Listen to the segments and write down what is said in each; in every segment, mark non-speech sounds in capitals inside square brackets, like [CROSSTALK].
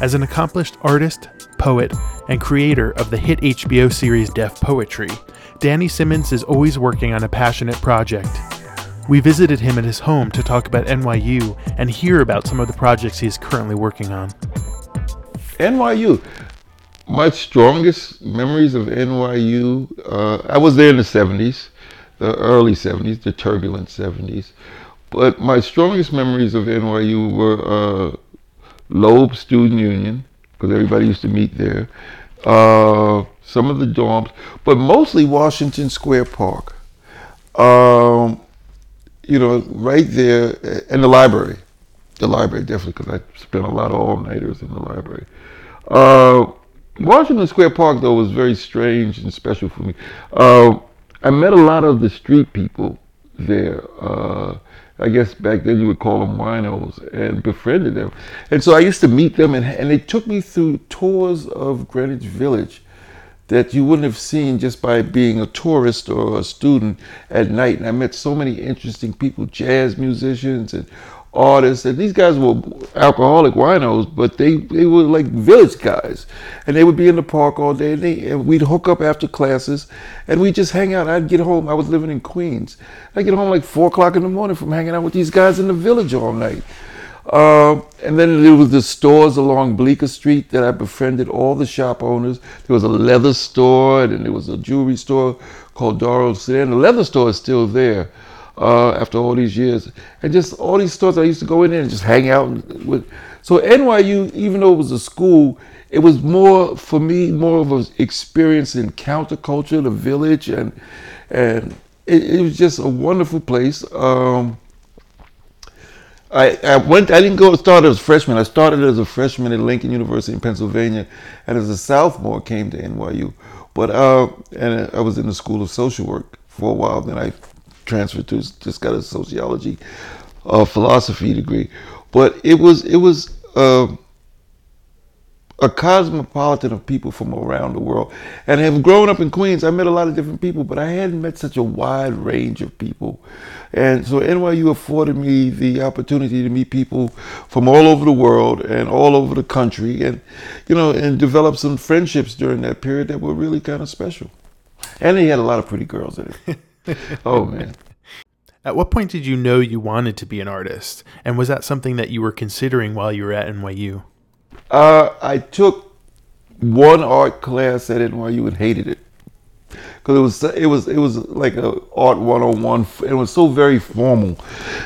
As an accomplished artist, poet, and creator of the hit HBO series Def Poetry, Danny Simmons is always working on a passionate project. We visited him at his home to talk about NYU and hear about some of the projects he is currently working on. NYU, my strongest memories of NYU, uh, I was there in the 70s, the early 70s, the turbulent 70s. But my strongest memories of NYU were uh, Loeb Student Union, because everybody used to meet there, uh, some of the dorms, but mostly Washington Square Park. Um, you know, right there, and the library. The library, definitely, because I spent a lot of all nighters in the library. Uh, Washington Square Park, though, was very strange and special for me. Uh, I met a lot of the street people there. Uh, I guess back then you would call them winos, and befriended them. And so I used to meet them, and, and they took me through tours of Greenwich Village that you wouldn't have seen just by being a tourist or a student at night. And I met so many interesting people, jazz musicians and artists, and these guys were alcoholic winos, but they, they were like village guys, and they would be in the park all day, and, they, and we'd hook up after classes, and we'd just hang out. I'd get home. I was living in Queens. I'd get home like four o'clock in the morning from hanging out with these guys in the village all night. Uh, and then there was the stores along Bleecker Street that I befriended all the shop owners. There was a leather store, and there was a jewelry store called Doro's Sedan. The leather store is still there uh, after all these years. And just all these stores I used to go in there and just hang out with. So NYU, even though it was a school, it was more for me more of an experience in counterculture, the village, and and it, it was just a wonderful place. Um, I, I went. I didn't go start as a freshman. I started as a freshman at Lincoln University in Pennsylvania, and as a sophomore came to NYU. But uh, and I was in the School of Social Work for a while. Then I transferred to just got a sociology, uh, philosophy degree, but it was it was uh, a cosmopolitan of people from around the world. And have grown up in Queens, I met a lot of different people, but I hadn't met such a wide range of people. And so NYU afforded me the opportunity to meet people from all over the world and all over the country, and you know, and develop some friendships during that period that were really kind of special. And they had a lot of pretty girls in it. [LAUGHS] [LAUGHS] oh man. At what point did you know you wanted to be an artist? And was that something that you were considering while you were at NYU? Uh, I took one art class at NYU and hated it because it was it was it was like a art 101 it was so very formal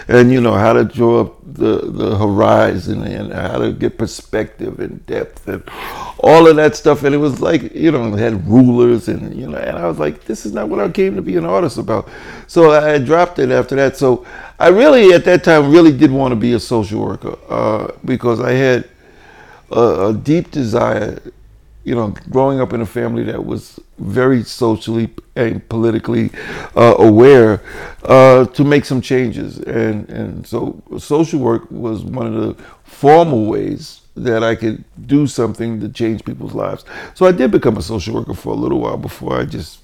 and you know how to draw the the horizon and how to get perspective and depth and all of that stuff. And it was like you know had rulers and you know and I was like this is not what I came to be an artist about. So I dropped it after that. So I really at that time really did want to be a social worker uh, because I had a, a deep desire you know, growing up in a family that was very socially and politically uh, aware, uh, to make some changes. And, and so social work was one of the formal ways that I could do something to change people's lives. So I did become a social worker for a little while before I just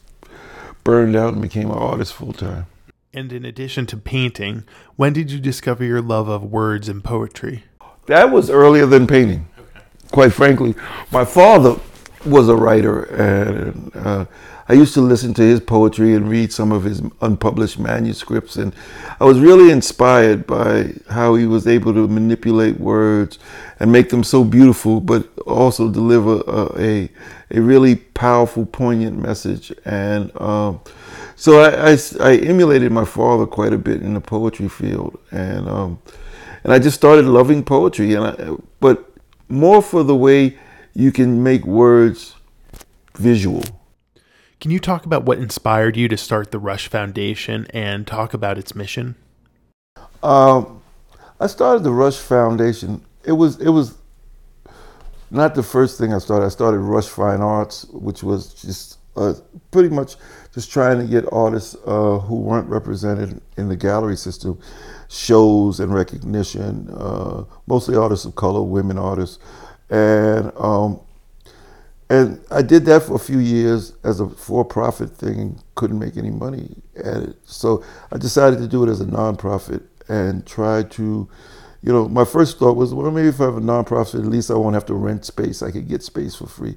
burned out and became an artist full time. And in addition to painting, when did you discover your love of words and poetry? That was earlier than painting quite frankly, my father was a writer, and uh, I used to listen to his poetry and read some of his unpublished manuscripts, and I was really inspired by how he was able to manipulate words and make them so beautiful, but also deliver a a, a really powerful, poignant message. And um, so I, I, I, emulated my father quite a bit in the poetry field, and um, and I just started loving poetry, and I, but more for the way you can make words visual. Can you talk about what inspired you to start the Rush Foundation and talk about its mission? Um, I started the Rush Foundation. It was it was not the first thing I started. I started Rush Fine Arts, which was just uh, pretty much just trying to get artists uh, who weren't represented in the gallery system shows and recognition, uh, mostly artists of color, women artists, and um, and I did that for a few years as a for-profit thing and couldn't make any money at it. So I decided to do it as a nonprofit and try to you know, my first thought was, well, maybe if I have a nonprofit, at least I won't have to rent space. I could get space for free.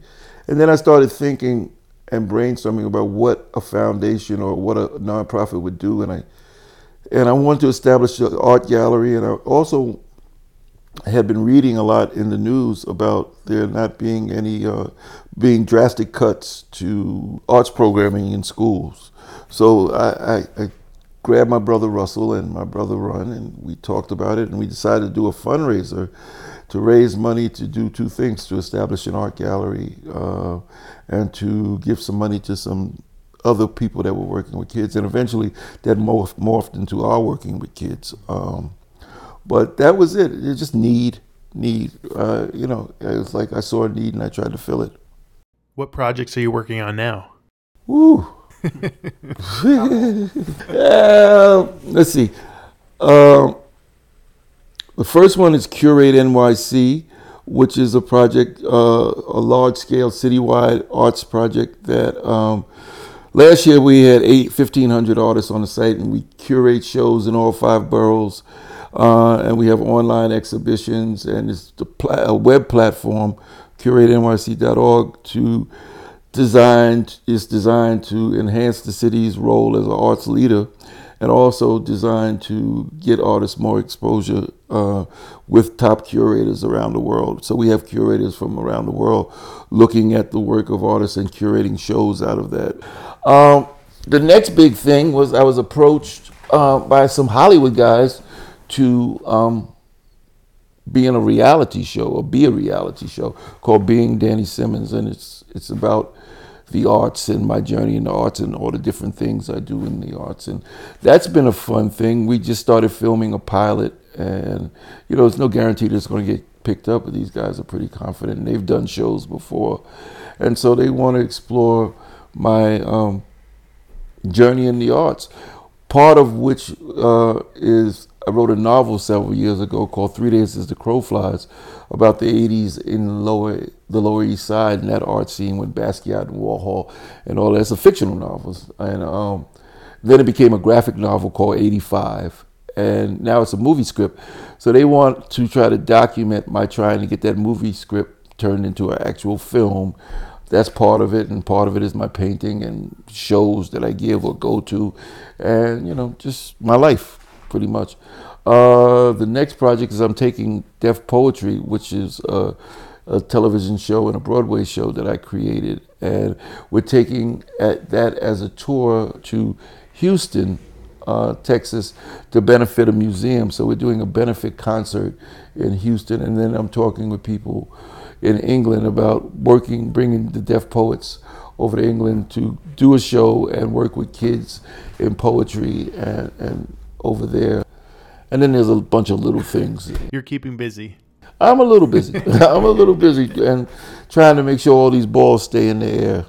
And then I started thinking and brainstorming about what a foundation or what a nonprofit would do, and I and I wanted to establish an art gallery, and I also had been reading a lot in the news about there not being any uh, being drastic cuts to arts programming in schools. So I, I, I grabbed my brother Russell and my brother Ron, and we talked about it, and we decided to do a fundraiser to raise money to do two things: to establish an art gallery uh, and to give some money to some other people that were working with kids, and eventually that morphed, morphed into our working with kids. Um, but that was it. It just need, need. Uh, you know, it was like I saw a need and I tried to fill it. What projects are you working on now? Woo. uh, [LAUGHS] [LAUGHS] let's see. Uh, the first one is Curate NYC, which is a project, uh, a large scale citywide arts project that um, last year we had eight, 1,500 artists on the site and we curate shows in all five boroughs. Uh, and we have online exhibitions and it's a web platform, curatenyc.org, to designed is designed to enhance the city's role as an arts leader and also designed to get artists more exposure uh, with top curators around the world. So we have curators from around the world looking at the work of artists and curating shows out of that. Um, the next big thing was I was approached uh, by some Hollywood guys to um, be in a reality show or be a reality show called Being Danny Simmons, and it's it's about the arts and my journey in the arts and all the different things I do in the arts. And that's been a fun thing. We just started filming a pilot, and you know, there's no guarantee that it's going to get picked up, but these guys are pretty confident and they've done shows before. And so they want to explore my um, journey in the arts, part of which uh, is I wrote a novel several years ago called Three Days as the Crow Flies about the 80s in lower the Lower East Side and that art scene with Basquiat and Warhol and all that. It's a fictional novel. And um, then it became a graphic novel called 85. And now it's a movie script. So they want to try to document my trying to get that movie script turned into an actual film. That's part of it, and part of it is my painting and shows that I give or go to, and you know, just my life pretty much. Uh, the next project is I'm taking Def Poetry, which is a, a, television show and a Broadway show that I created, and we're taking that as a tour to Houston, uh, Texas, to benefit a museum. So we're doing a benefit concert in Houston, and then I'm talking with people in England about working, bringing the Def poets over to England to do a show and work with kids in poetry and, and over there. And then there's a bunch of little things. You're keeping busy. I'm a little busy. [LAUGHS] I'm a little busy and trying to make sure all these balls stay in the air.